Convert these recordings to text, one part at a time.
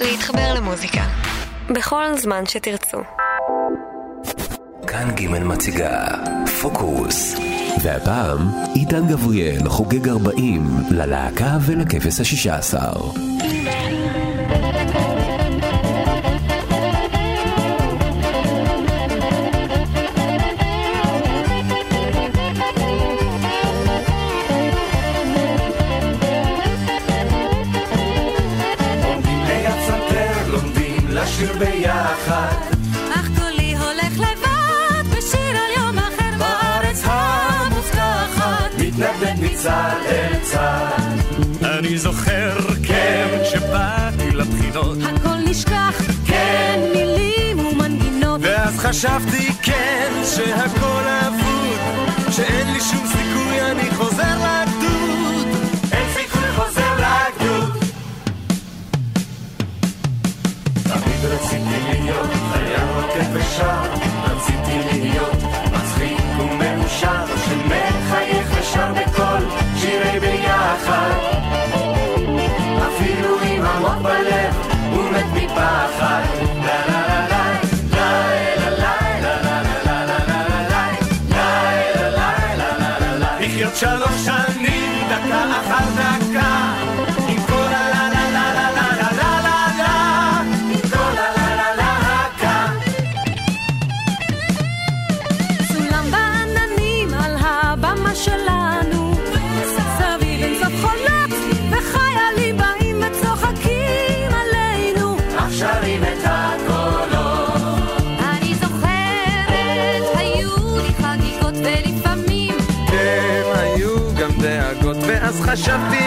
להתחבר למוזיקה. בכל זמן שתרצו. כאן ג' מציגה פוקוס. והפעם עידן גבריאל חוגג 40 ללהקה ולכבש השישה עשר. מצד אל צד. אני זוכר, כן, שבאתי לבחינות, הכל נשכח, כן, מילים ומנגינות ואז חשבתי, כן, שהכל אבוד, שאין לי שום סיכוי, אני חוזר לגדוד. אין סיכוי חוזר לגדוד. תמיד רציתי להיות חייל רוקד ושר, רציתי להיות ביחד. אפילו עם עמוק בלב, הוא מת מפחד. חשבתי,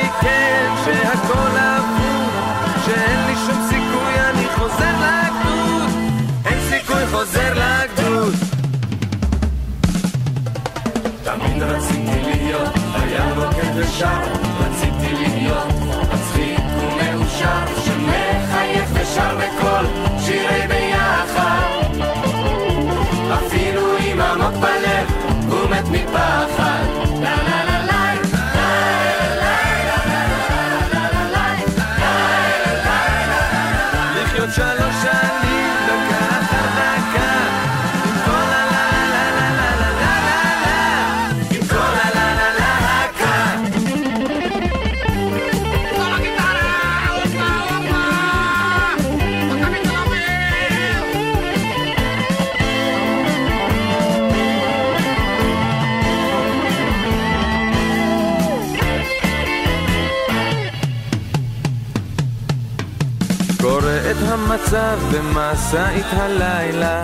המצב במסעית הלילה.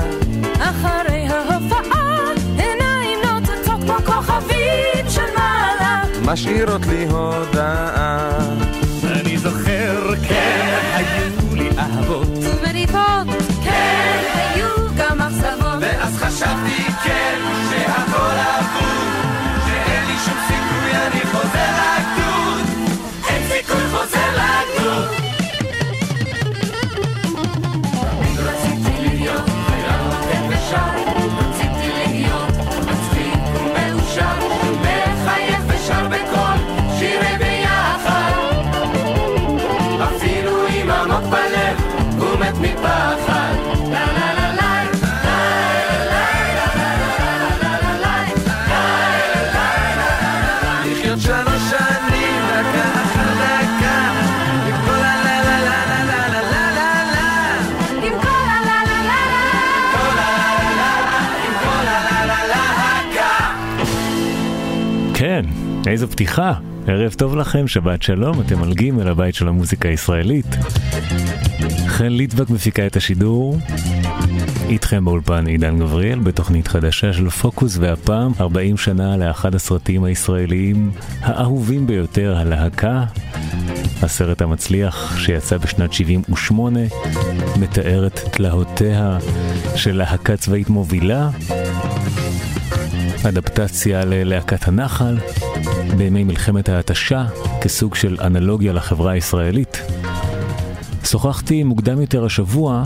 אחרי ההופעה עיניים נוצצות כמו כוכבים של מעלה. משאירות לי הודעה. אני זוכר, כן, היו לי אהבות. ומריבות כן, היו גם אכזבות. ואז חשבתי כן שהכל אבוד שאין לי שום סיכוי אני חוזר לגדוד איזו פתיחה. ערב טוב לכם, שבת שלום, אתם מלגים אל הבית של המוזיקה הישראלית. חן ליטבק מפיקה את השידור. איתכם באולפן עידן גבריאל בתוכנית חדשה של פוקוס והפעם 40 שנה לאחד הסרטים הישראליים האהובים ביותר, הלהקה. הסרט המצליח שיצא בשנת 78 מתאר את תלהותיה של להקה צבאית מובילה אדפטציה ללהקת הנחל בימי מלחמת ההתשה כסוג של אנלוגיה לחברה הישראלית. שוחחתי מוקדם יותר השבוע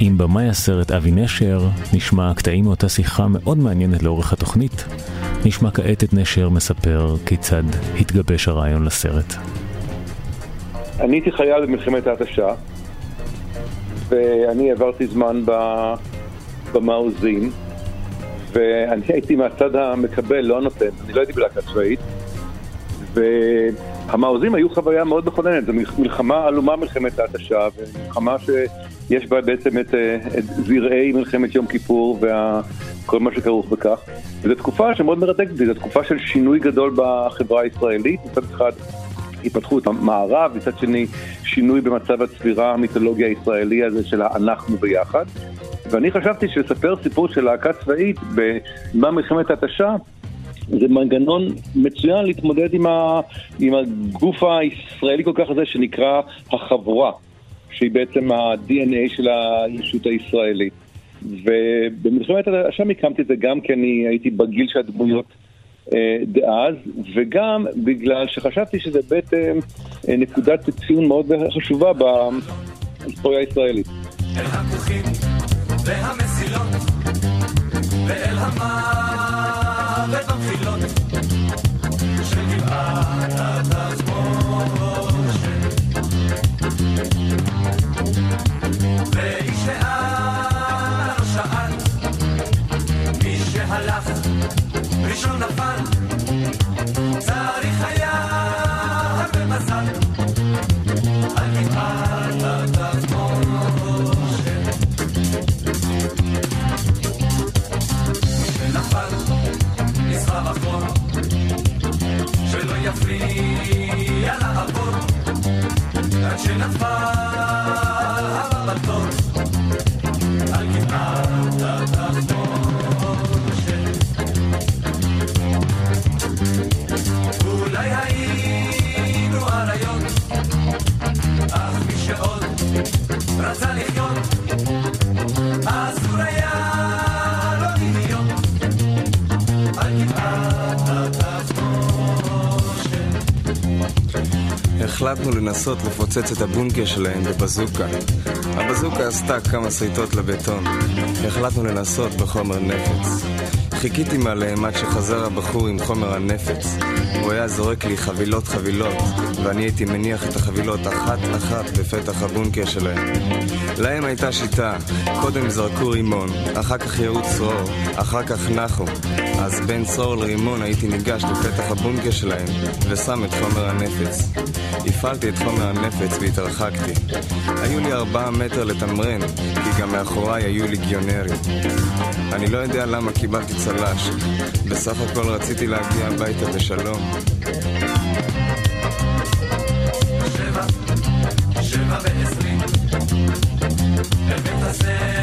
עם במאי הסרט אבי נשר, נשמע קטעים מאותה שיחה מאוד מעניינת לאורך התוכנית. נשמע כעת את נשר מספר כיצד התגבש הרעיון לסרט. אני הייתי חייל במלחמת ההתשה, ואני העברתי זמן במעוזים, ואני הייתי מהצד המקבל, לא הנותן, אני לא הייתי בלהקה צבאית, והמעוזים היו חוויה מאוד מכוננת, זו מלח- מלחמה עלומה מלחמת ההתשה, ומלחמה שיש בה בעצם את, אה, את זרעי מלחמת יום כיפור וכל מה שכרוך בכך. וזו תקופה שמאוד מרתקת אותי, זו תקופה של שינוי גדול בחברה הישראלית, מצד אחד התפתחות המערב, מצד שני שינוי במצב הצבירה המיתולוגי הישראלי הזה של ה"אנחנו ביחד". ואני חשבתי שלספר סיפור של להקה צבאית בזמן מלחמת ההתשה זה מנגנון מצוין להתמודד עם, ה, עם הגוף הישראלי כל כך הזה שנקרא החבורה, שהיא בעצם ה-DNA של הישות הישראלית. ובמלחמת השם הקמתי את זה גם כי אני הייתי בגיל של הדמויות אה, דאז, וגם בגלל שחשבתי שזה בעצם אה, נקודת ציון מאוד חשובה בהיסטוריה הישראלית. אל והמסילות ואל המוות במחילות של גבעת התחמושת ואיש לאן לא שאל מי שהלך ראשון נפל עד שנפל הבא בתור החלטנו לנסות לפוצץ את הבונקר שלהם בבזוקה. הבזוקה עשתה כמה שריטות לבטון. החלטנו לנסות בחומר נפץ. חיכיתי מעליהם עד שחזר הבחור עם חומר הנפץ. הוא היה זורק לי חבילות חבילות, ואני הייתי מניח את החבילות אחת-אחת בפתח הבונקר שלהם. להם הייתה שיטה, קודם זרקו רימון, אחר כך ירו צרור, אחר כך נחו. אז בין צרור לרימון הייתי ניגש לפתח הבונקר שלהם, ושם את חומר הנפץ. הפעלתי את חומר הנפץ והתרחקתי. היו לי ארבעה מטר לתמרן, כי גם מאחוריי היו ליגיונרים. אני לא יודע למה קיבלתי צל"ש. בסך הכל רציתי להגיע הביתה בשלום. שבע, שבע ועשרים אל בית הספר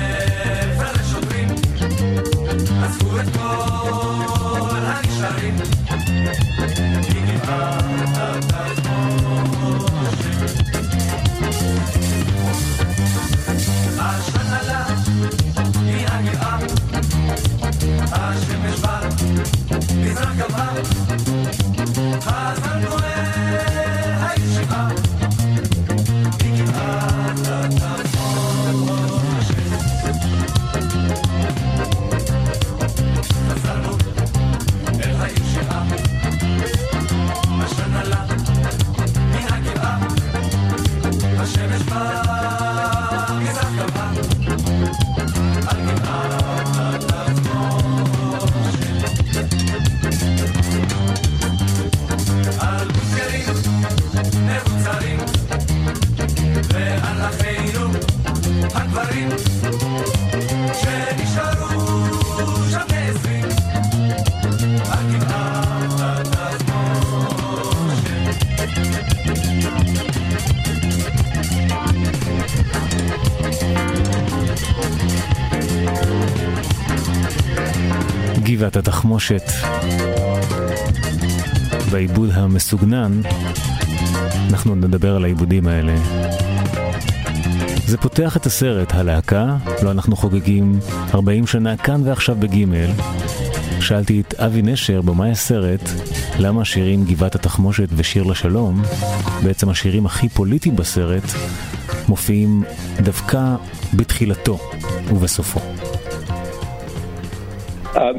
גבעת התחמושת בעיבוד המסוגנן, אנחנו נדבר על העיבודים האלה. זה פותח את הסרט, הלהקה, לא אנחנו חוגגים 40 שנה כאן ועכשיו בגימל. שאלתי את אבי נשר, במאי הסרט, למה השירים גבעת התחמושת ושיר לשלום, בעצם השירים הכי פוליטיים בסרט, מופיעים דווקא בתחילתו ובסופו.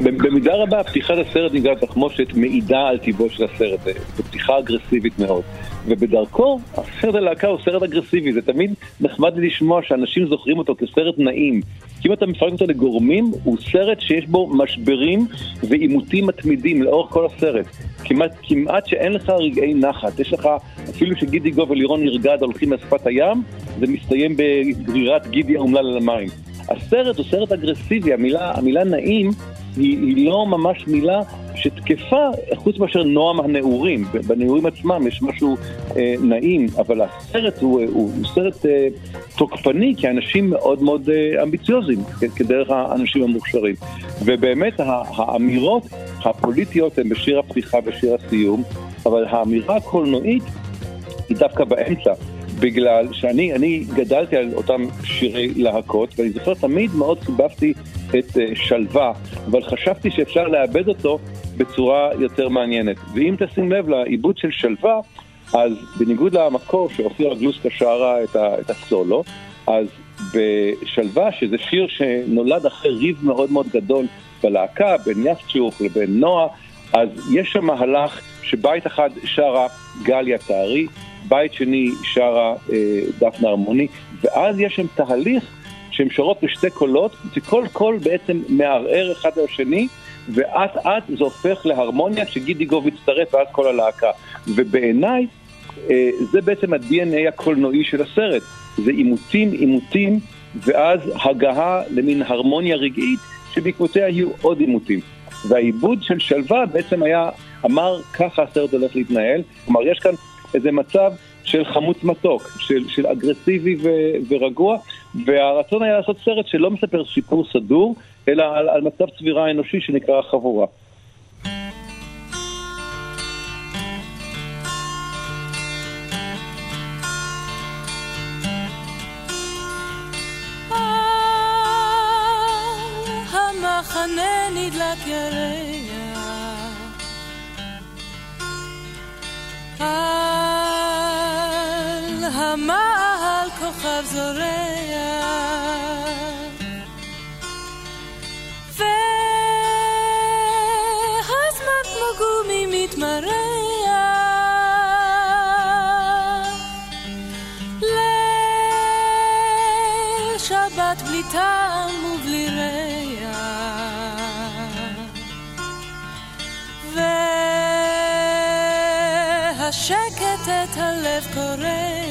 במידה רבה פתיחת הסרט נקרא תחמושת מעידה על טיבו של הסרט, זה פתיחה אגרסיבית מאוד. ובדרכו, הסרט הלהקה הוא סרט אגרסיבי, זה תמיד נחמד לי לשמוע שאנשים זוכרים אותו כסרט נעים. כי אם אתה מפרק אותו לגורמים, הוא סרט שיש בו משברים ועימותים מתמידים לאורך כל הסרט. כמעט, כמעט שאין לך רגעי נחת, יש לך, אפילו שגידי גוב ולירון נרגד הולכים לשפת הים, זה מסתיים בגרירת גידי האומלל על המים. הסרט הוא סרט אגרסיבי, המילה, המילה נעים היא, היא לא ממש מילה שתקפה, חוץ מאשר נועם הנעורים. בנעורים עצמם יש משהו אה, נעים, אבל הסרט הוא, הוא, הוא סרט אה, תוקפני, כי האנשים מאוד מאוד אה, אמביציוזיים, כדרך האנשים המוכשרים. ובאמת האמירות הפוליטיות הן בשיר הפתיחה ושיר הסיום, אבל האמירה הקולנועית היא דווקא באמצע. בגלל שאני אני גדלתי על אותם שירי להקות, ואני זוכר תמיד מאוד חיבבתי את uh, שלווה, אבל חשבתי שאפשר לאבד אותו בצורה יותר מעניינת. ואם תשים לב לעיבוד של שלווה, אז בניגוד למקור שאופירה גלוסקה שרה את, את הסולו, אז בשלווה, שזה שיר שנולד אחרי ריב מאוד מאוד גדול בלהקה, בין יפצ'וך לבין נועה, אז יש שם מהלך שבית אחד שרה גליה תארי, בית שני שרה אה, דפנה הרמוני, ואז יש שם תהליך שהן שרות בשתי קולות, וכל קול בעצם מערער אחד על השני, ואט אט זה הופך להרמוניה כשגידי גוב מצטרף ואז כל הלהקה. ובעיניי אה, זה בעצם ה-DNA הקולנועי של הסרט. זה עימותים, עימותים, ואז הגהה למין הרמוניה רגעית, שבעקבותיה יהיו עוד עימותים. והעיבוד של שלווה בעצם היה, אמר ככה הסרט הולך להתנהל, כלומר יש כאן איזה מצב של חמוץ מתוק, של, של אגרסיבי ו, ורגוע, והרצון היה לעשות סרט שלא מספר סיפור סדור, אלא על, על מצב צבירה אנושי שנקרא חבורה. המחנה נדלק ירח על המעל כוכב זורח והזמן כמו גומי מתמרח לשבת בלי טעם והשקט את הלב קורע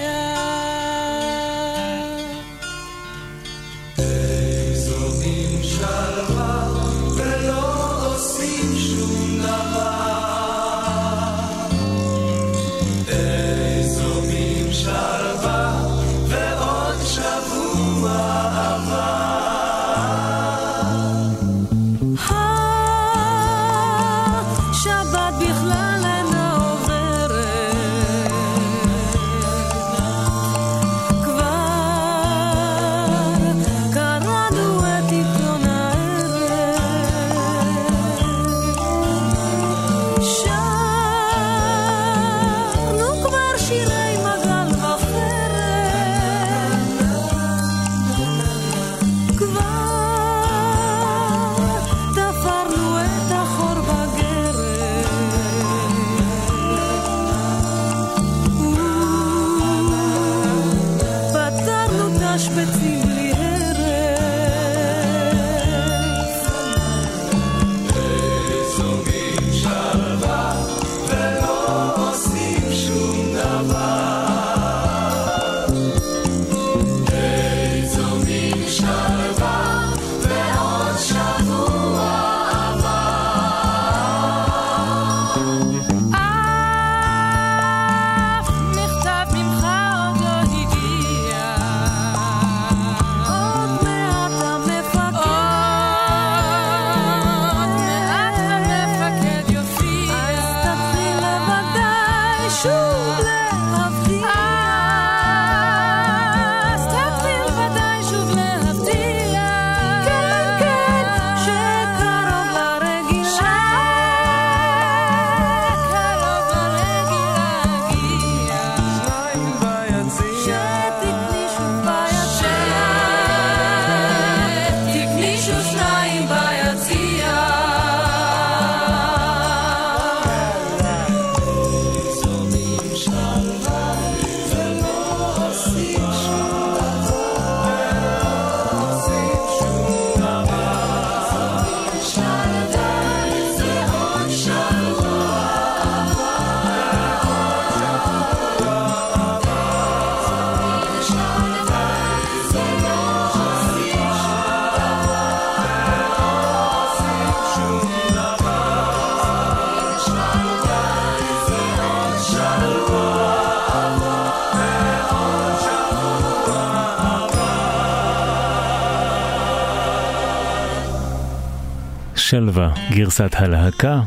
שלווה, גרסת הלהקה.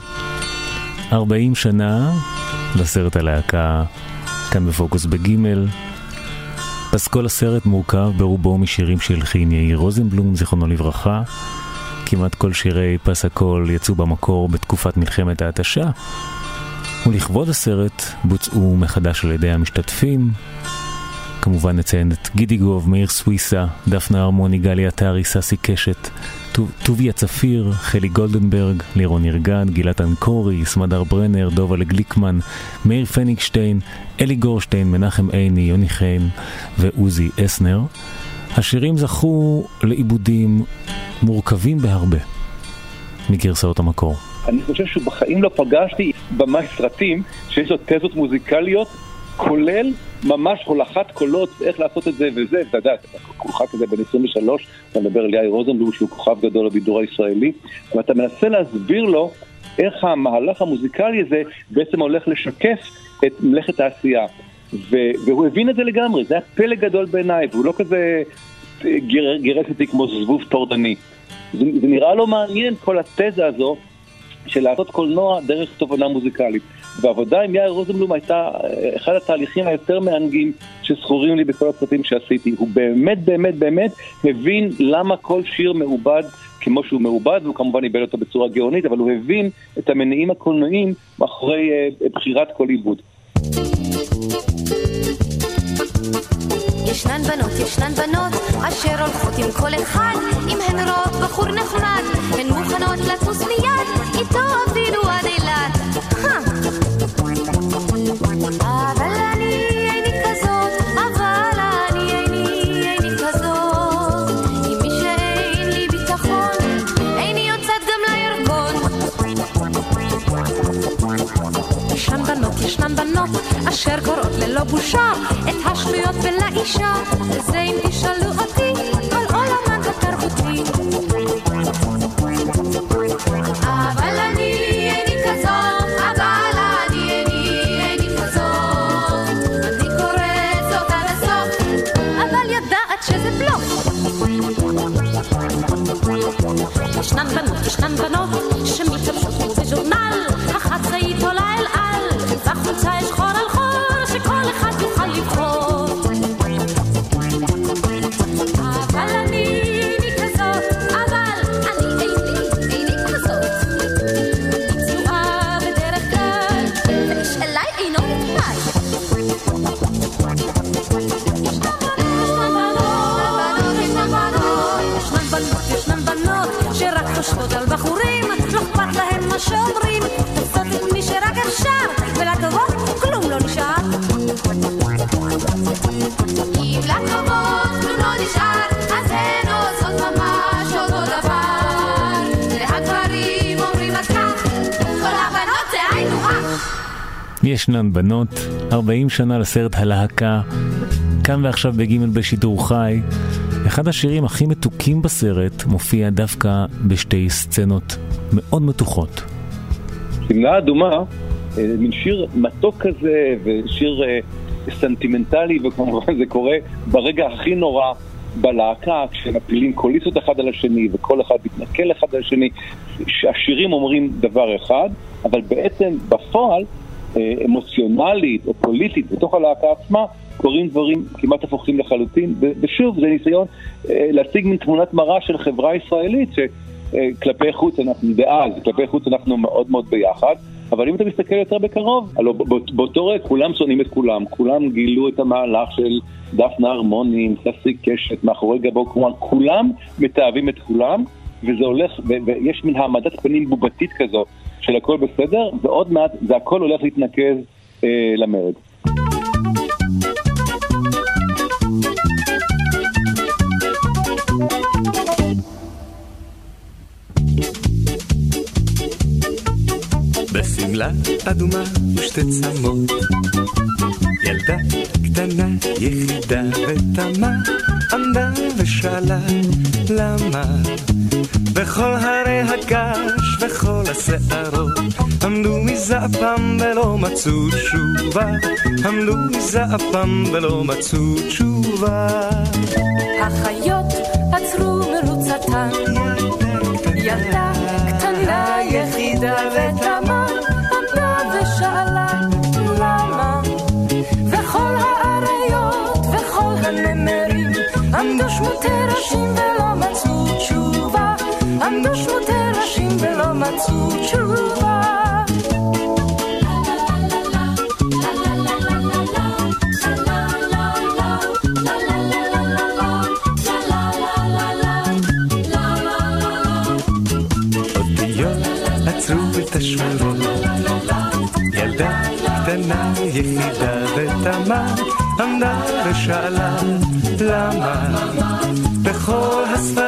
40 שנה לסרט הלהקה, כאן בפוקוס בגימל. פסקול הסרט מורכב ברובו משירים שהלחין יאיר רוזנבלום, זיכרונו לברכה. כמעט כל שירי פס הקול יצאו במקור בתקופת מלחמת ההתשה, ולכבוד הסרט בוצעו מחדש על ידי המשתתפים. כמובן נציין את גידי גוב, מאיר סוויסה, דפנה הרמוני, גלי עטרי, ססי קשת, טוביה צפיר, חלי גולדנברג, לירון ירגד, גילת אנקורי, סמדר ברנר, דובה לגליקמן, מאיר פניגשטיין, אלי גורשטיין, מנחם עיני, יוני חן ועוזי אסנר. השירים זכו לעיבודים מורכבים בהרבה מגרסאות המקור. אני חושב שבחיים לא פגשתי במאי סרטים שיש לו תזות מוזיקליות, כולל ממש הולכת קולות, איך לעשות את זה וזה, אתה יודע, כוכב כזה בן 23, אתה מדבר על יאיר רוזנבלום שהוא כוכב גדול בבידור הישראלי, ואתה מנסה להסביר לו איך המהלך המוזיקלי הזה בעצם הולך לשקף את מלאכת העשייה. והוא הבין את זה לגמרי, זה היה פלא גדול בעיניי, והוא לא כזה גירס אותי כמו זבוב טורדני. זה, זה נראה לו מעניין כל התזה הזו של לעשות קולנוע דרך תובנה מוזיקלית. והעבודה עם יאיר רוזנבלום הייתה אה, אחד התהליכים היותר מענגים שזכורים לי בכל הסרטים שעשיתי. הוא באמת באמת באמת הבין למה כל שיר מעובד כמו שהוא מעובד, והוא כמובן איבד אותו בצורה גאונית, אבל הוא הבין את המניעים הקולנועיים מאחורי uh, בחירת כל עיבוד. ישנן בנות, ישנן בנות, אשר הולכות עם כל אחד, אם הן רואות בחור נחמד, הן מוכנות לטוס מיד, איתו אפילו עד אילת. אבל אני איני כזאת, אבל אני איני, איני כזאת. עם מי שאין לי ביטחון, איני יוצאת גם לירקון. ישנן בנות, ישנן בנות, אשר קוראות ללא בושה את השטויות ולאישה, וזה אם תשאלו אותי, מה שאומרים, עושות את מי שרק אפשר, ולטובות כלום לא נשאר. אם לטובות כלום לא נשאר, אז הן עושות ממש אותו דבר. והגברים אומרים אז כך, כל הבנות זה היינו הך. ישנן בנות, 40 שנה לסרט הלהקה, כאן ועכשיו בגימל בשידור חי. אחד השירים הכי מתוקים בסרט מופיע דווקא בשתי סצנות מאוד מתוחות. שמלה אדומה, אה, מין שיר מתוק כזה, ושיר אה, סנטימנטלי, וכמובן זה קורה ברגע הכי נורא בלהקה, כשמפילים קוליסות אחד על השני, וכל אחד מתנכל אחד על השני, שהשירים אומרים דבר אחד, אבל בעצם בפועל, אמוציונלית או פוליטית, בתוך הלהקה עצמה, קורים דברים כמעט הפוכים לחלוטין, ושוב, זה ניסיון אה, להציג מין תמונת מראה של חברה ישראלית שכלפי חוץ אנחנו דאז, כלפי חוץ אנחנו מאוד מאוד ביחד, אבל אם אתה מסתכל יותר בקרוב, הלוא בא- באותו רגע כולם שונאים את כולם, כולם גילו את המהלך של דפנה הרמוני, עם ססי קשת, מאחורי גבו, כולם מתעבים את כולם, וזה הולך, ויש מין העמדת פנים בובתית כזו של הכל בסדר, ועוד מעט זה הכל הולך להתנקז אה, למרד. בשמלה אדומה ושתי צמות ילדה קטנה יחידה ותמה עמדה ושאלה למה בכל הרי הגש וכל השערות עמדו מזעפם ולא מצאו תשובה. עמדו מזעפם ולא מצאו תשובה. החיות עצרו מרוצתן, ילדה קטנה יחידה עמדו שמותי ראשים ולא מצאו תשובה. קטנה יחידה ותמה עמדה ושאלה למה? בכל הספרים,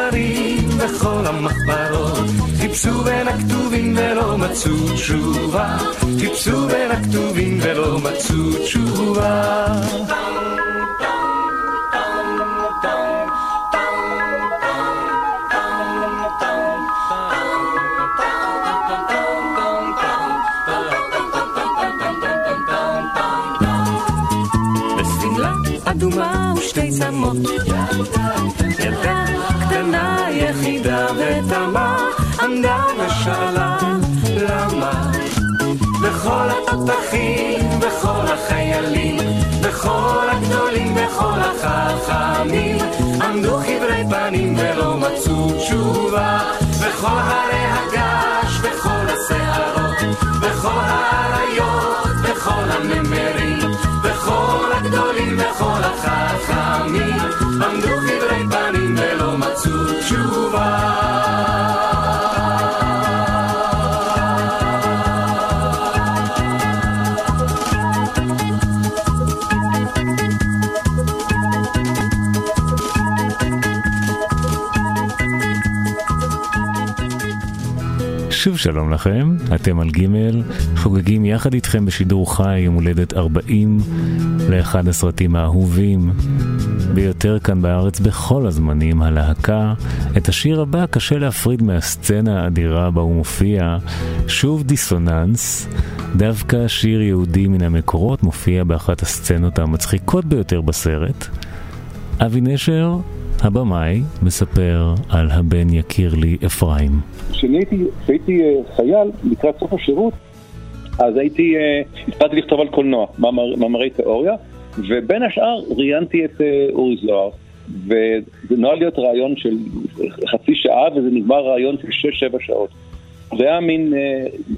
בכל המחברות חיפשו בין הכתובים ולא מצאו תשובה חיפשו בין הכתובים ולא מצאו תשובה בשמלה אדומה ושתי צמות. התותחים, בכל החיילים, בכל הגדולים, בכל החכמים. עמדו חברי פנים ולא מצאו תשובה. בכל הרי הגש, בכל השערות, בכל האריות, בכל הנמרים, בכל הגדולים, בכל החכמים. עמדו חברי פנים ולא מצאו תשובה שוב שלום לכם, אתם על ג' חוגגים יחד איתכם בשידור חי יום הולדת 40 לאחד הסרטים האהובים ביותר כאן בארץ בכל הזמנים, הלהקה. את השיר הבא קשה להפריד מהסצנה האדירה בה הוא מופיע, שוב דיסוננס. דווקא שיר יהודי מן המקורות מופיע באחת הסצנות המצחיקות ביותר בסרט. אבי נשר, הבמאי, מספר על הבן יקיר לי אפרים. כשהייתי אה, חייל, לקראת סוף השירות, אז הייתי, אה, התחלתי לכתוב על קולנוע, מאמר- מאמרי תיאוריה, ובין השאר ראיינתי את אה, אורי זוהר, וזה נועד להיות ראיון של חצי שעה, וזה נגמר ראיון של שש-שבע שעות. זה היה מין,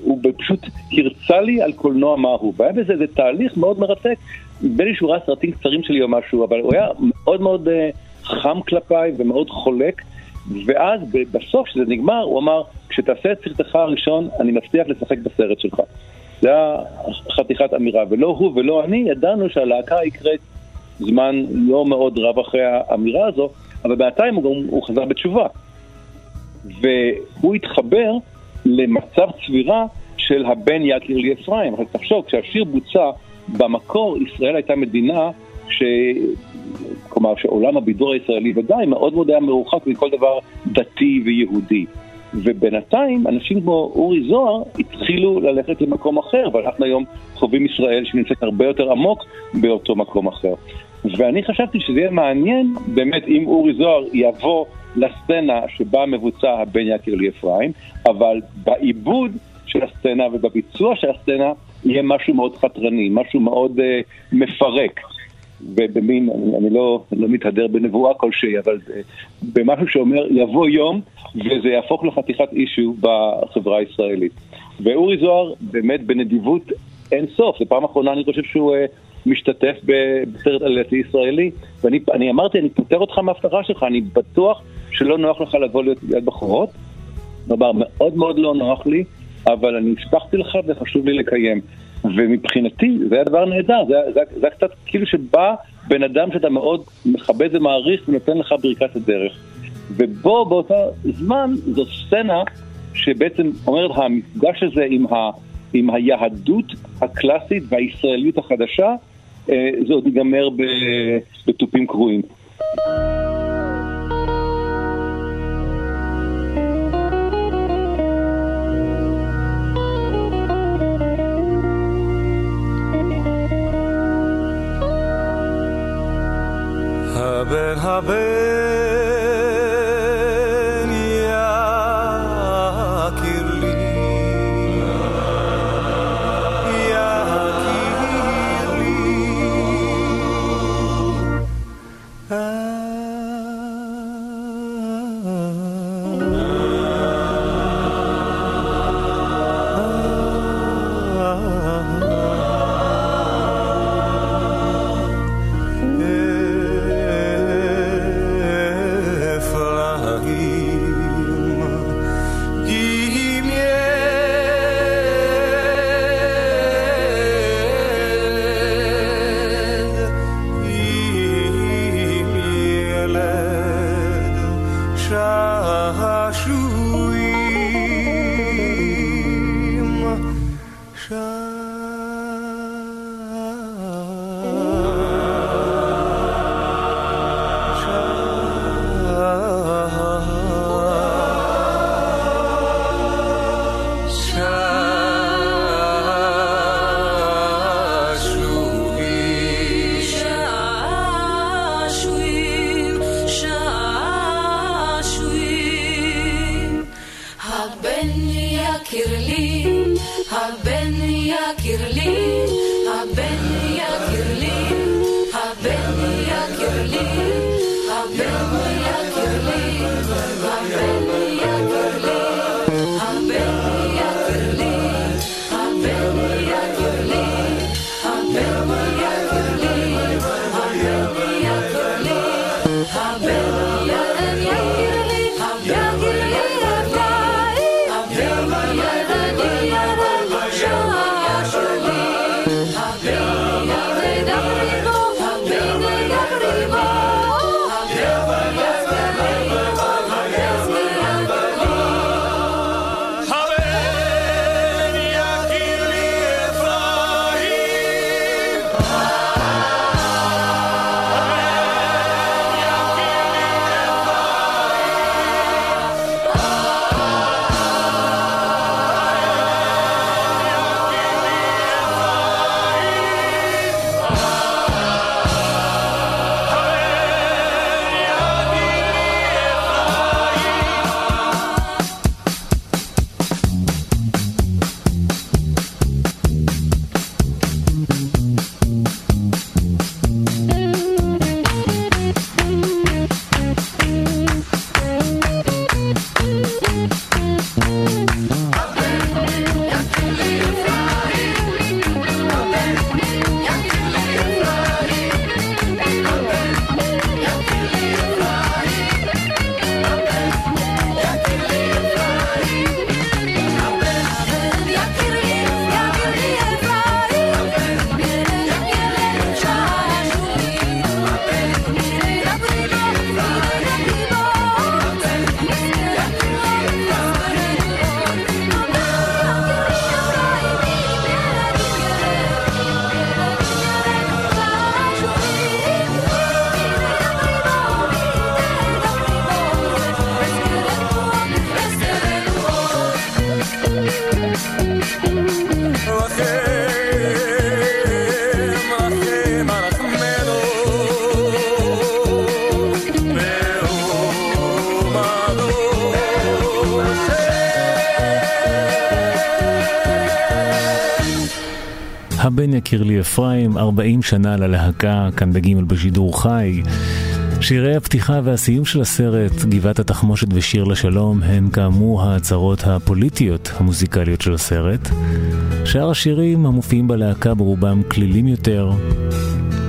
הוא פשוט הרצה לי על קולנוע מהו, והיה בזה איזה תהליך מאוד מרתק, נדמה לי שהוא ראה סרטים קצרים שלי או משהו, אבל הוא היה מאוד מאוד אה, חם כלפיי ומאוד חולק, ואז בסוף, כשזה נגמר, הוא אמר, כשתעשה את סרטך הראשון, אני מבטיח לשחק בסרט שלך. זה היה חתיכת אמירה, ולא הוא ולא אני ידענו שהלהקה יקראת זמן לא מאוד רב אחרי האמירה הזו, אבל בינתיים הוא, גם- הוא חזר בתשובה. והוא התחבר למצב צבירה של הבן יקיר לי אפרים. אבל תחשוב, כשהשיר בוצע, במקור ישראל הייתה מדינה ש... כלומר שעולם הבידור הישראלי ודאי מאוד מאוד היה מרוחק מכל דבר דתי ויהודי. ובינתיים אנשים כמו אורי זוהר התחילו ללכת למקום אחר, ואנחנו היום חווים ישראל שנמצאת הרבה יותר עמוק באותו מקום אחר. ואני חשבתי שזה יהיה מעניין באמת אם אורי זוהר יבוא לסצנה שבה מבוצע הבן יקיר לי אפרים, אבל בעיבוד של הסצנה ובביצוע של הסצנה יהיה משהו מאוד חתרני, משהו מאוד uh, מפרק. ובמין, אני, אני לא, לא מתהדר בנבואה כלשהי, אבל במשהו שאומר יבוא יום וזה יהפוך לחתיכת אישיו בחברה הישראלית. ואורי זוהר באמת בנדיבות אין סוף, זו פעם אחרונה אני חושב שהוא אה, משתתף בסרט עלייתי ישראלי, ואני אני אמרתי, אני פוטר אותך מההבטחה שלך, אני בטוח שלא נוח לך לבוא להיות יד בחורות. כלומר, מאוד מאוד לא נוח לי, אבל אני הבטחתי לך וחשוב לי לקיים. ומבחינתי זה היה דבר נהדר, זה, זה, זה היה קצת כאילו שבא בן אדם שאתה מאוד מכבד ומעריך ונותן לך ברכת הדרך. ובו באותו זמן זו סצנה שבעצם אומרת המפגש הזה עם, ה, עם היהדות הקלאסית והישראליות החדשה, אה, זה עוד ייגמר בתופים קרועים. הבן הבן אפרים, 40 שנה ללהקה, כאן בגימל בשידור חי. שירי הפתיחה והסיום של הסרט, גבעת התחמושת ושיר לשלום, הם כאמור ההצהרות הפוליטיות המוזיקליות של הסרט. שאר השירים המופיעים בלהקה ברובם כלילים יותר,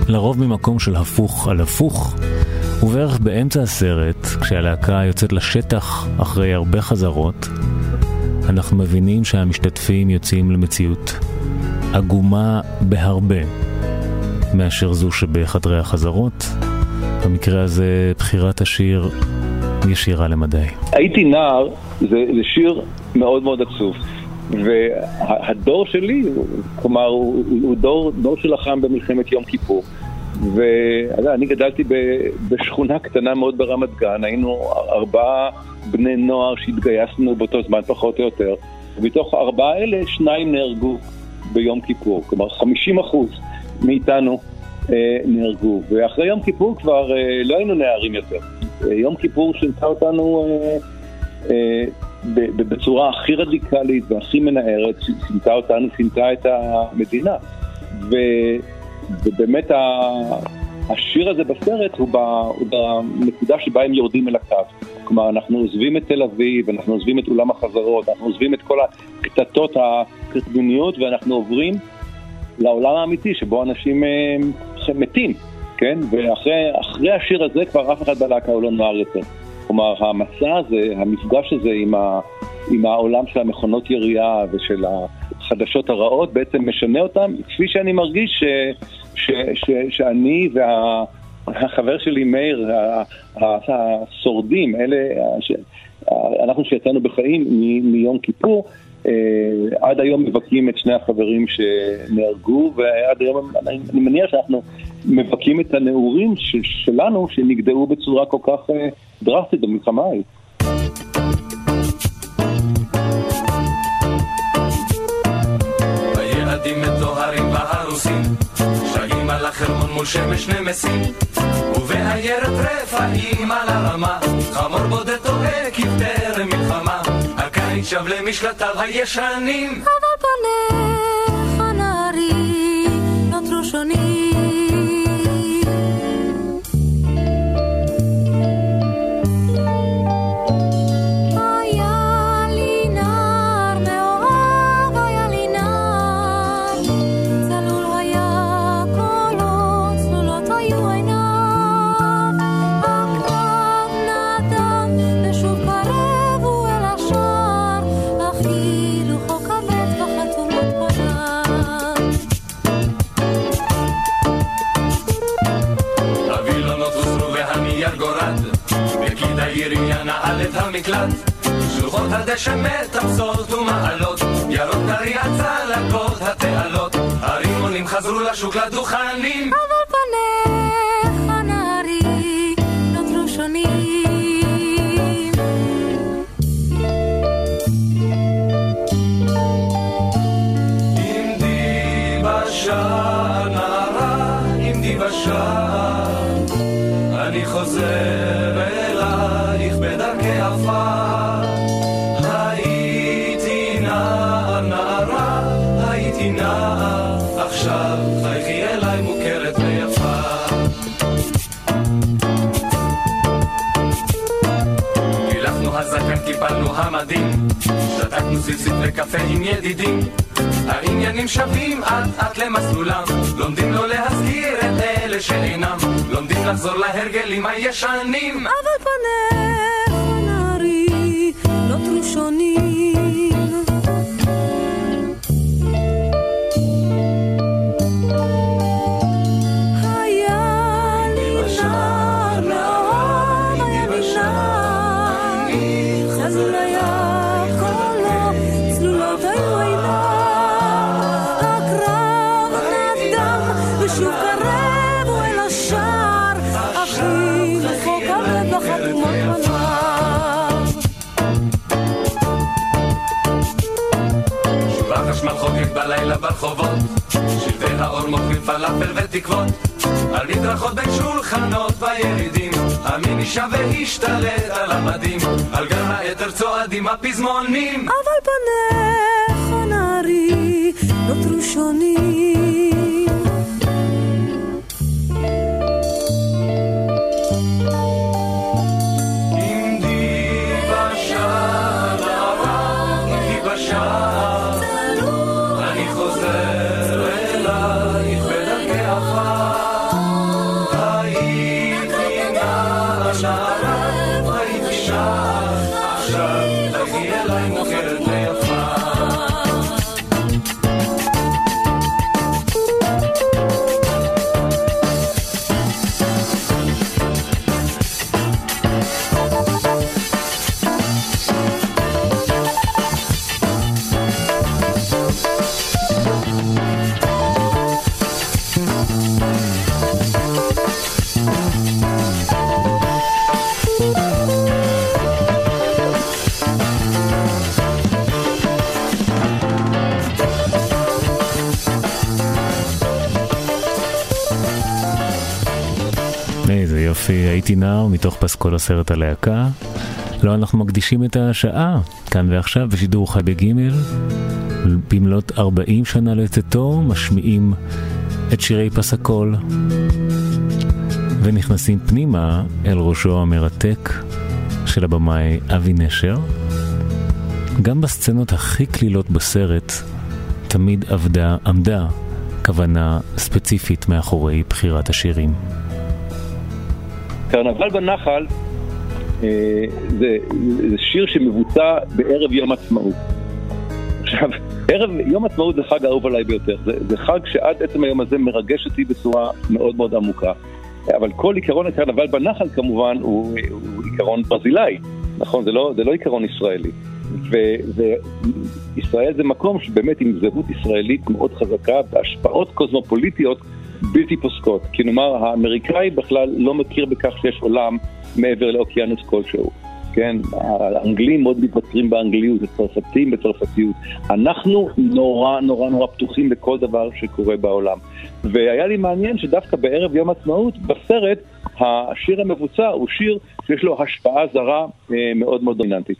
לרוב ממקום של הפוך על הפוך, ובערך באמצע הסרט, כשהלהקה יוצאת לשטח אחרי הרבה חזרות, אנחנו מבינים שהמשתתפים יוצאים למציאות עגומה בהרבה מאשר זו שבחדרי החזרות. במקרה הזה בחירת השיר ישירה למדי. הייתי נער, זה, זה שיר מאוד מאוד עצוב. והדור שלי, כלומר, הוא, הוא דור, דור שלחם במלחמת יום כיפור. ואני גדלתי בשכונה קטנה מאוד ברמת גן, היינו ארבעה בני נוער שהתגייסנו באותו זמן פחות או יותר, ומתוך ארבעה אלה שניים נהרגו ביום כיפור, כלומר 50 אחוז מאיתנו אה, נהרגו, ואחרי יום כיפור כבר אה, לא היינו נערים יותר. אה, יום כיפור שינתה אותנו אה, אה, בצורה הכי רדיקלית והכי מנערת, שינתה אותנו, שינתה את המדינה. ו, ובאמת השיר הזה בסרט הוא, ב, הוא בנקודה שבה הם יורדים אל הקו. כלומר, אנחנו עוזבים את תל אביב, אנחנו עוזבים את אולם החזרות, אנחנו עוזבים את כל הקטטות הקטנוניות ואנחנו עוברים לעולם האמיתי שבו אנשים אה, מתים, כן? ואחרי השיר הזה כבר אף אחד בלהקה הוא לא נוער יותר. כלומר, המסע הזה, המפגש הזה עם, ה, עם העולם של המכונות ירייה ושל החדשות הרעות בעצם משנה אותם, כפי שאני מרגיש ש, ש, ש, שאני וה... החבר שלי מאיר, השורדים, אלה, אנחנו שיצאנו בחיים מיום כיפור, עד היום מבכים את שני החברים שנהרגו, ועד היום אני מניח שאנחנו מבכים את הנעורים שלנו שנגדעו בצורה כל כך אה, דרסטית במלחמה ההיא. שמש נמסים ובעיירת רפאים על הרמה חמור בודד שב למשלטיו הישנים. אבל פניך נערי נותרו שונים את המקלט. שלוחות הדשא מטפסות ומעלות ירוק קרי הצלקות התעלות. הרימונים חזרו לשוק לדוכנים המדים, שתקנו סיסית וקפה עם ידידים. העניינים שווים אט אט למסלולם, לומדים לא להזכיר את אלה שאינם, לומדים לחזור להרגלים הישנים. אבל פניך ברחובות, שלטי האור מוכרים פלאפל ותקוות, על מדרכות בין שולחנות בירידים, המין אישה והשתלט על המדים, על גן העתר צועדים הפזמונים. אבל פניך נערי נותרו שונים הייתי נער מתוך פסקול הסרט הלהקה. לא, אנחנו מקדישים את השעה, כאן ועכשיו, בשידור חי בגימל. במלאת 40 שנה לצאתו, משמיעים את שירי פסקול, ונכנסים פנימה אל ראשו המרתק של הבמאי אבי נשר. גם בסצנות הכי קלילות בסרט, תמיד עבדה, עמדה כוונה ספציפית מאחורי בחירת השירים. קרנבל בנחל אה, זה, זה שיר שמבוצע בערב יום עצמאות. עכשיו, ערב יום עצמאות זה חג האהוב עליי ביותר. זה, זה חג שעד עצם היום הזה מרגש אותי בצורה מאוד מאוד עמוקה. אבל כל עיקרון הקרנבל בנחל כמובן הוא, הוא עיקרון ברזילאי, נכון? זה לא, זה לא עיקרון ישראלי. וישראל זה מקום שבאמת עם זהות ישראלית מאוד חזקה והשפעות קוסמופוליטיות בלתי פוסקות. כי נאמר, האמריקאי בכלל לא מכיר בכך שיש עולם מעבר לאוקיינוס כלשהו. כן, האנגלים מאוד מתווכרים באנגליות, הצרפתים בצרפתיות. אנחנו נורא נורא נורא פתוחים לכל דבר שקורה בעולם. והיה לי מעניין שדווקא בערב יום עצמאות, בסרט, השיר המבוצע הוא שיר שיש לו השפעה זרה אה, מאוד מאוד דומיננטית.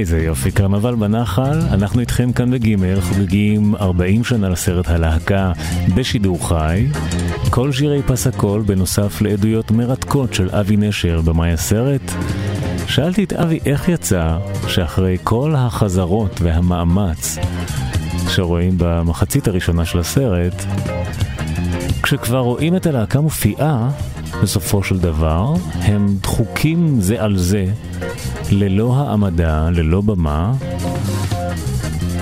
איזה יופי, קרנבל בנחל, אנחנו איתכם כאן בגימל, חוגגים 40 שנה לסרט הלהקה בשידור חי. כל שירי פס הקול בנוסף לעדויות מרתקות של אבי נשר במאי הסרט. שאלתי את אבי איך יצא שאחרי כל החזרות והמאמץ שרואים במחצית הראשונה של הסרט, כשכבר רואים את הלהקה מופיעה, בסופו של דבר, הם דחוקים זה על זה, ללא העמדה, ללא במה,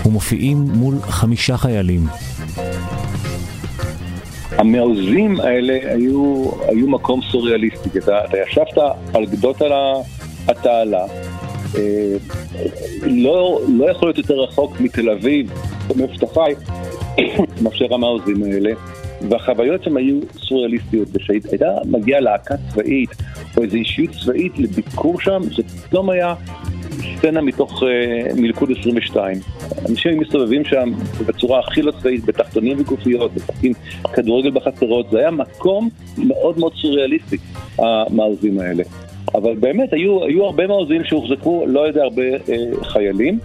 ומופיעים מול חמישה חיילים. המעוזים האלה היו, היו מקום סוריאליסטי, אתה, אתה ישבת על גדות על התעלה, אה, לא, לא יכול להיות יותר רחוק מתל אביב, מבטחי, מאשר המעוזים האלה. והחוויות שם היו סוריאליסטיות, וכשהייתה מגיעה להקה צבאית או איזו אישיות צבאית לביקור שם, זה פתאום היה סצנה מתוך uh, מלכוד 22. אנשים מסתובבים שם בצורה הכי לא צבאית, בתחתונים וגופיות, משחקים כדורגל בחצרות, זה היה מקום מאוד מאוד סוריאליסטי, המעוזים האלה. אבל באמת היו, היו הרבה מעוזים שהוחזקו, לא יודע, הרבה uh, חיילים,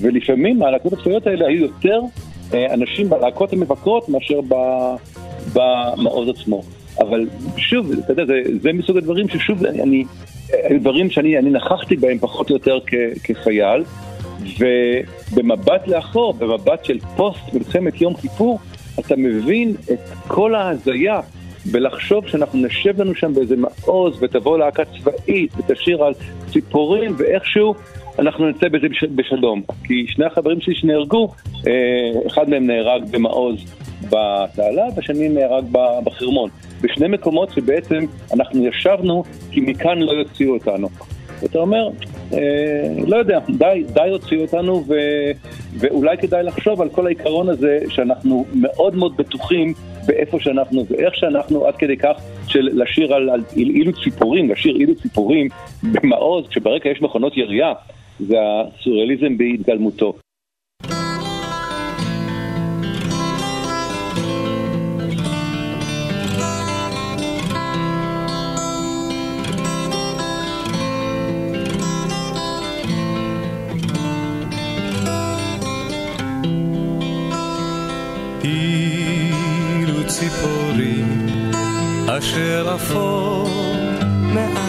ולפעמים הלהקות הצבאיות האלה היו יותר אה, אנשים בלהקות המבקרות מאשר במעוז עצמו. אבל שוב, אתה יודע, זה, זה מסוג הדברים ששוב, אני, היו דברים שאני נכחתי בהם פחות או יותר כ, כחייל, ובמבט לאחור, במבט של פוסט מלחמת יום כיפור, אתה מבין את כל ההזיה בלחשוב שאנחנו נשב לנו שם באיזה מעוז ותבוא להקה צבאית ותשאיר על ציפורים ואיכשהו אנחנו נצא בזה בשלום. כי שני החברים שלי שנהרגו, אה, אחד מהם נהרג במעוז בתעלה והשני נהרג בחרמון. בשני מקומות שבעצם אנחנו ישבנו כי מכאן לא יוציאו אותנו. אתה אומר, אה, לא יודע, די, די הוציאו אותנו ו, ואולי כדאי לחשוב על כל העיקרון הזה שאנחנו מאוד מאוד בטוחים באיפה שאנחנו ואיך שאנחנו עד כדי כך של לשיר על, על אילו ציפורים, לשיר אילו ציפורים במעוז, כשברקע יש מכונות ירייה, זה הסוריאליזם בהתגלמותו. אשר אפור מעל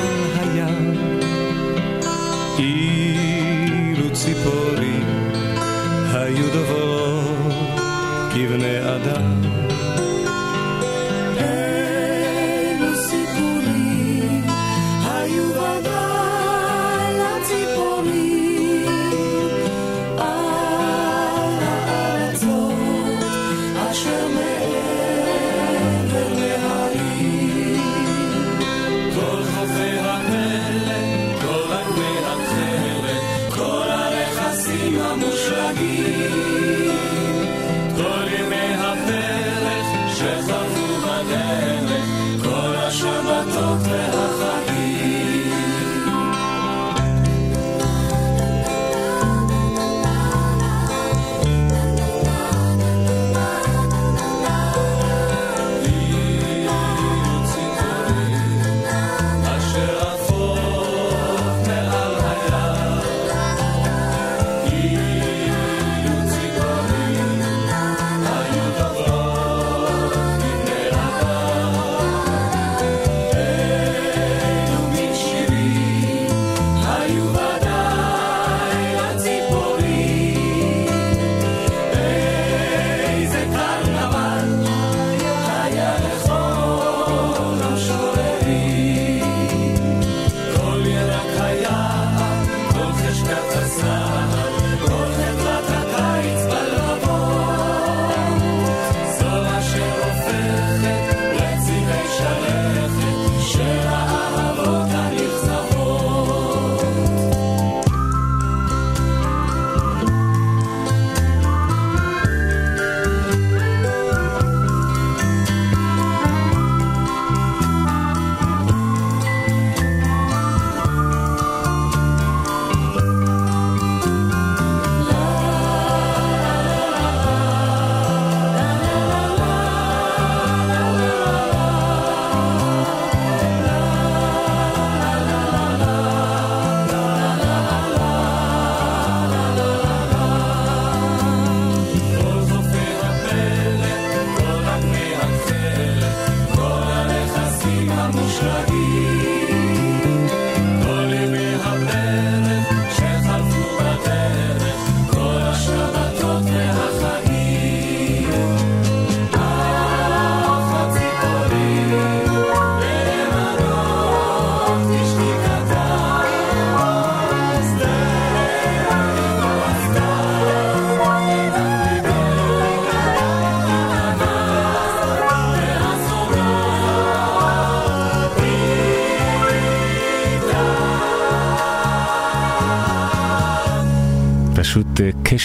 פשוט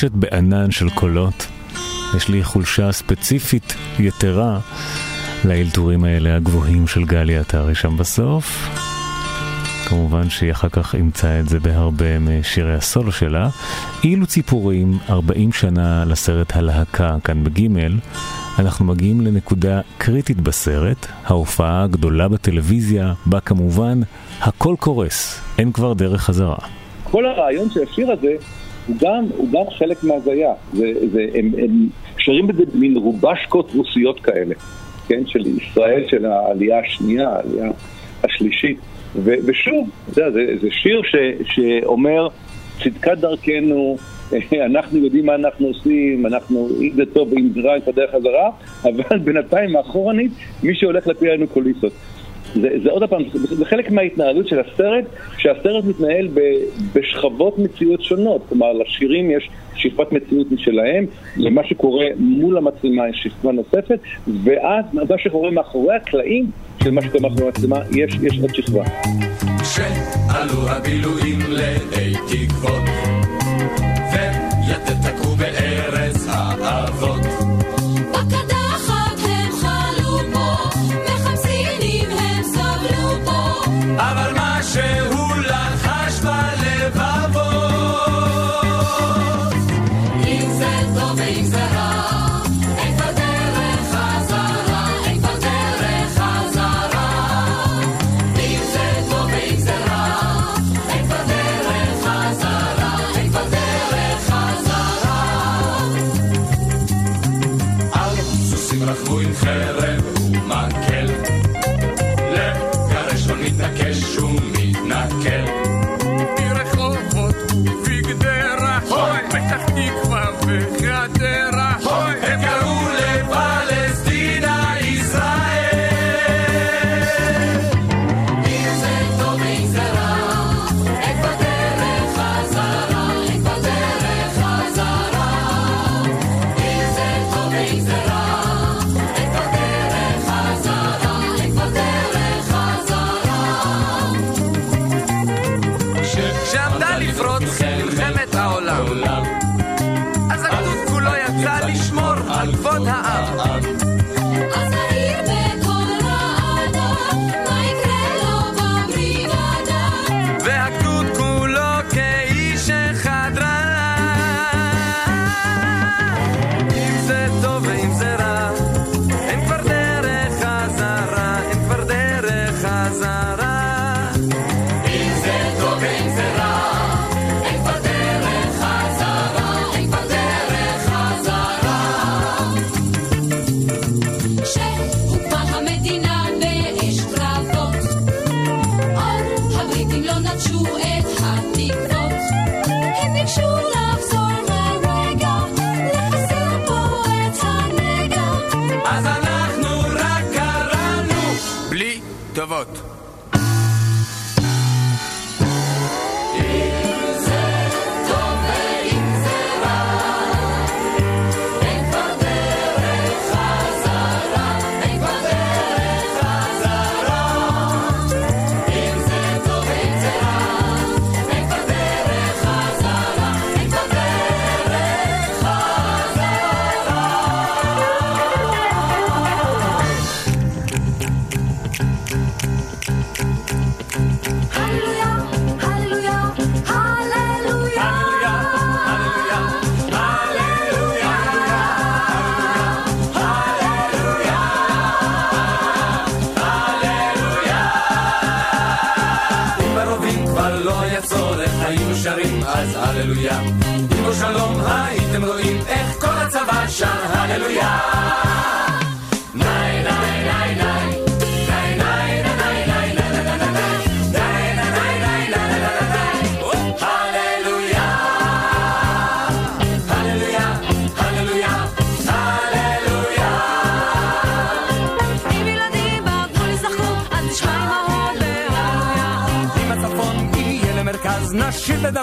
קשת בענן של קולות. יש לי חולשה ספציפית יתרה לאלתורים האלה הגבוהים של גלי עטרי שם בסוף. כמובן שהיא אחר כך אימצה את זה בהרבה משירי הסולו שלה. אילו ציפורים, 40 שנה לסרט הלהקה, כאן בגימל, אנחנו מגיעים לנקודה קריטית בסרט, ההופעה הגדולה בטלוויזיה, בה כמובן הכל קורס, אין כבר דרך חזרה. כל הרעיון של השיר הזה הוא גם, הוא גם חלק מהזיה. זה, זה, הם, הם שרים בזה מין רובשקות רוסיות כאלה, כן? של ישראל, של העלייה השנייה, העלייה השלישית. ו, ושוב, זה, זה, זה שיר ש, שאומר, צדקת דרכנו, אנחנו יודעים מה אנחנו עושים, אנחנו, אם זה טוב ואם זה רע, את הדרך חזרה, אבל בינתיים מאחורנית, מי שהולך להפיל לנו קוליסות. זה, זה עוד פעם, זה חלק מההתנהלות של הסרט, שהסרט מתנהל ב, בשכבות מציאות שונות. כלומר, לשירים יש שכבת מציאות משלהם, למה שקורה מול המצלמה יש שכבה נוספת, ואז מה שקורה מאחורי הקלעים של מה שקורה מאחורי המצלמה, יש, יש עוד שכבה. כשעלו הבילויים לאי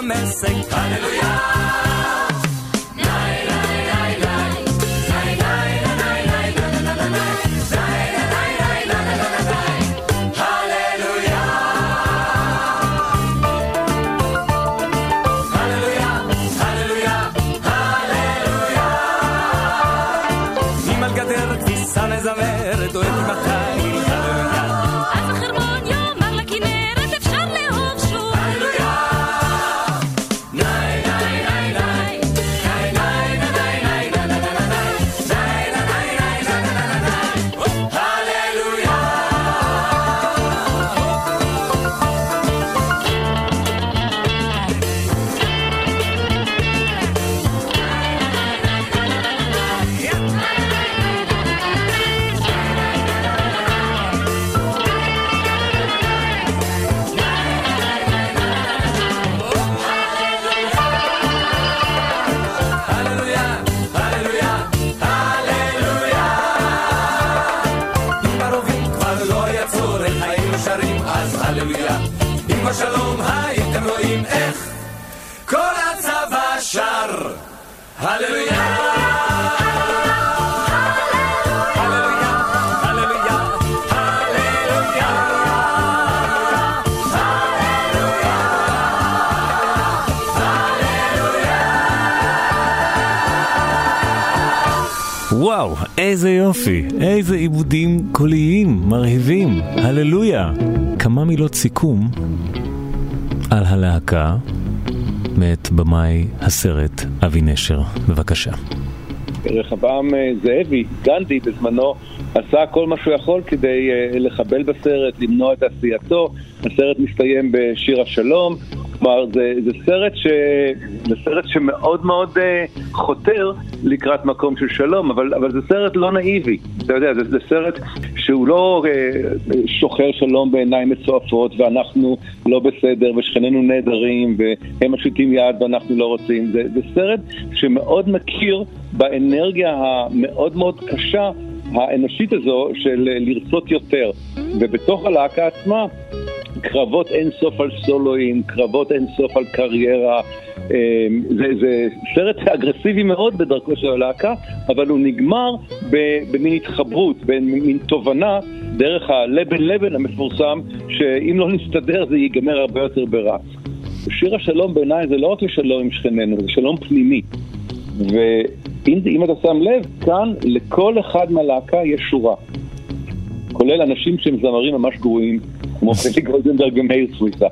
promesse. Alléluia. איזה יופי, איזה עיבודים קוליים, מרהיבים, הללויה. כמה מילות סיכום על הלהקה מאת במאי הסרט אבי נשר, בבקשה. רחבעם אה, זאבי, גנדי בזמנו, עשה כל מה שהוא יכול כדי אה, לחבל בסרט, למנוע את עשייתו. הסרט מסתיים בשיר השלום. כלומר, זה, זה, סרט ש... זה סרט שמאוד מאוד uh, חותר לקראת מקום של שלום, אבל, אבל זה סרט לא נאיבי. אתה יודע, זה, זה סרט שהוא לא uh, שוחר שלום בעיניים מצועפות, ואנחנו לא בסדר, ושכנינו נהדרים, והם משיתים יד ואנחנו לא רוצים. זה, זה סרט שמאוד מכיר באנרגיה המאוד מאוד קשה האנושית הזו של לרצות יותר. ובתוך הלהקה עצמה, קרבות אין סוף על סולואים, קרבות אין סוף על קריירה. זה, זה סרט אגרסיבי מאוד בדרכו של הלהקה, אבל הוא נגמר במין התחברות, במין תובנה דרך הלבן לבן המפורסם, שאם לא נסתדר זה ייגמר הרבה יותר ברע. שיר השלום בעיניי זה לא רק לשלום עם שכנינו, זה שלום פנימי. ואם אתה שם לב, כאן לכל אחד מהלהקה יש שורה. כולל אנשים שהם זמרים ממש גרועים, כמו פלי גולדנברג ומאיר סוויסה.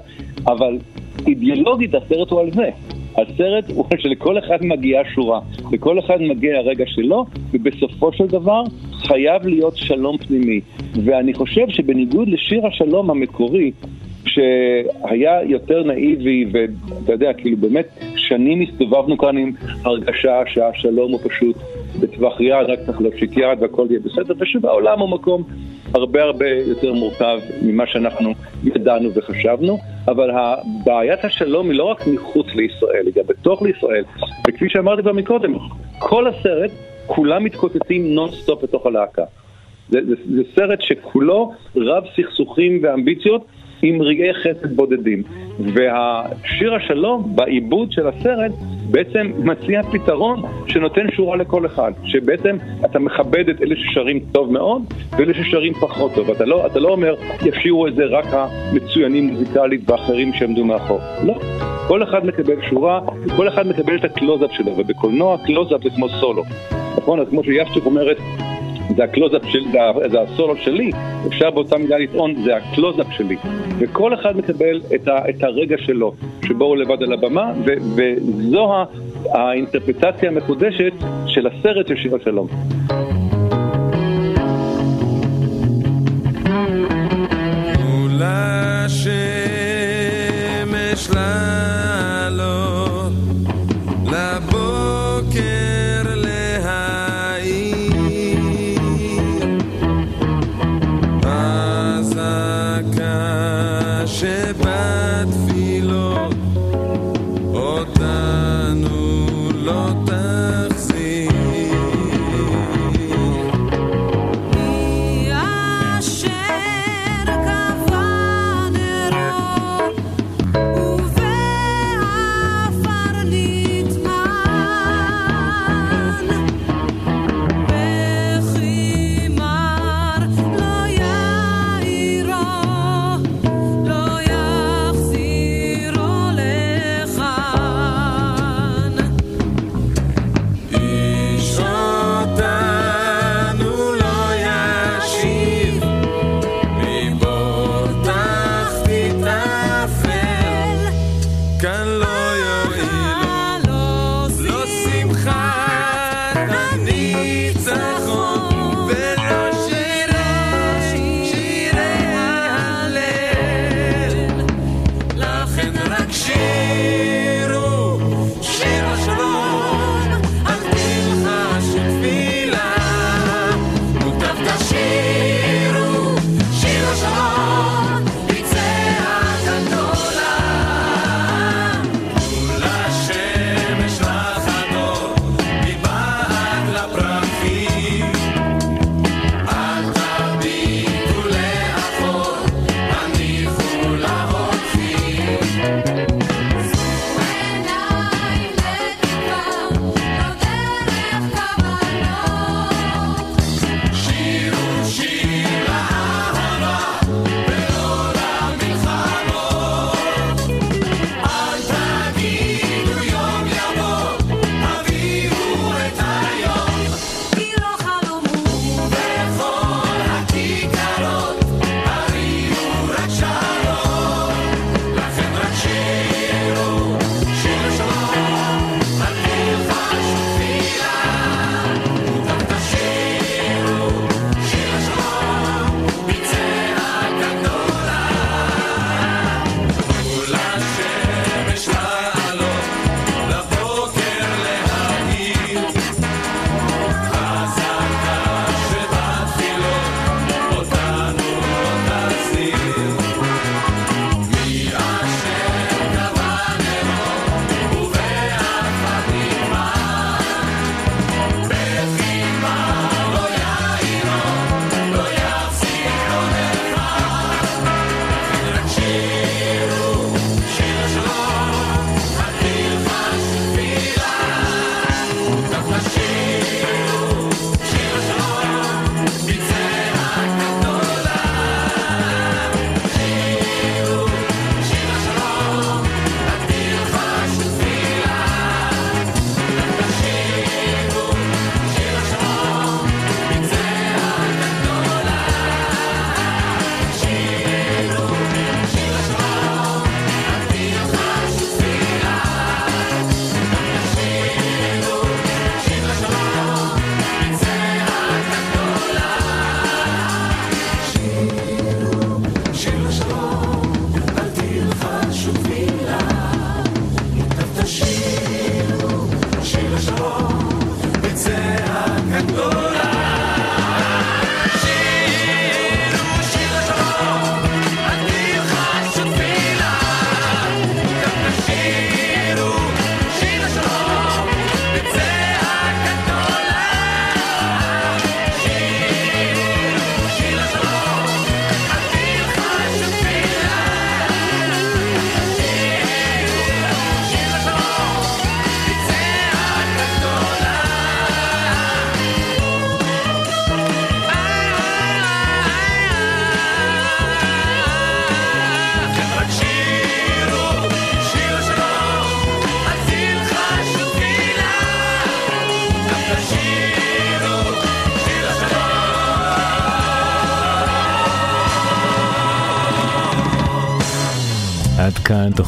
אבל אידיאולוגית הסרט הוא על זה. הסרט הוא שלכל אחד מגיעה שורה, לכל אחד מגיע הרגע שלו, ובסופו של דבר חייב להיות שלום פנימי. ואני חושב שבניגוד לשיר השלום המקורי, שהיה יותר נאיבי, ואתה יודע, כאילו באמת שנים הסתובבנו כאן עם הרגשה שהשלום הוא פשוט בטווח יד, רק צריך להושיט יד והכל יהיה בסדר, ושוב העולם הוא מקום הרבה הרבה יותר מורכב ממה שאנחנו ידענו וחשבנו, אבל בעיית השלום היא לא רק מחוץ לישראל, היא גם בתוך לישראל, וכפי שאמרתי כבר מקודם, כל הסרט, כולם מתקוטטים נונסטופ בתוך הלהקה. זה, זה, זה סרט שכולו ריב סכסוכים ואמביציות עם רגעי חסד בודדים. והשיר השלום בעיבוד של הסרט בעצם מציע פתרון שנותן שורה לכל אחד. שבעצם אתה מכבד את אלה ששרים טוב מאוד ואלה ששרים פחות טוב. אתה לא, אתה לא אומר, ישירו את זה רק המצוינים מוזיקלית ואחרים שעמדו מאחור. לא. כל אחד מקבל שורה, כל אחד מקבל את הקלוזאפ שלו, ובקולנוע קלוזאפ זה כמו סולו. נכון? אז כמו שיפצ'וק אומרת, זה הקלוזאפ שלי, זה, הסולו שלי, אפשר באותה מידה לטעון, זה הקלוזאפ שלי. וכל אחד מקבל את, ה, את הרגע שלו, שבו הוא לבד על הבמה, ו, וזו האינטרפטציה המקודשת של הסרט של שיר השלום. השמש לעלות, לבוקר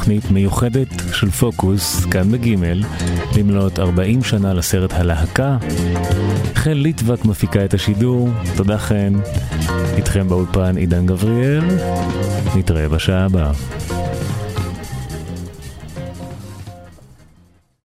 תוכנית מיוחדת של פוקוס, כאן בגימל, במלאת 40 שנה לסרט הלהקה. חן ליטבק מפיקה את השידור, תודה חן. איתכם באולפן עידן גבריאל, נתראה בשעה הבאה.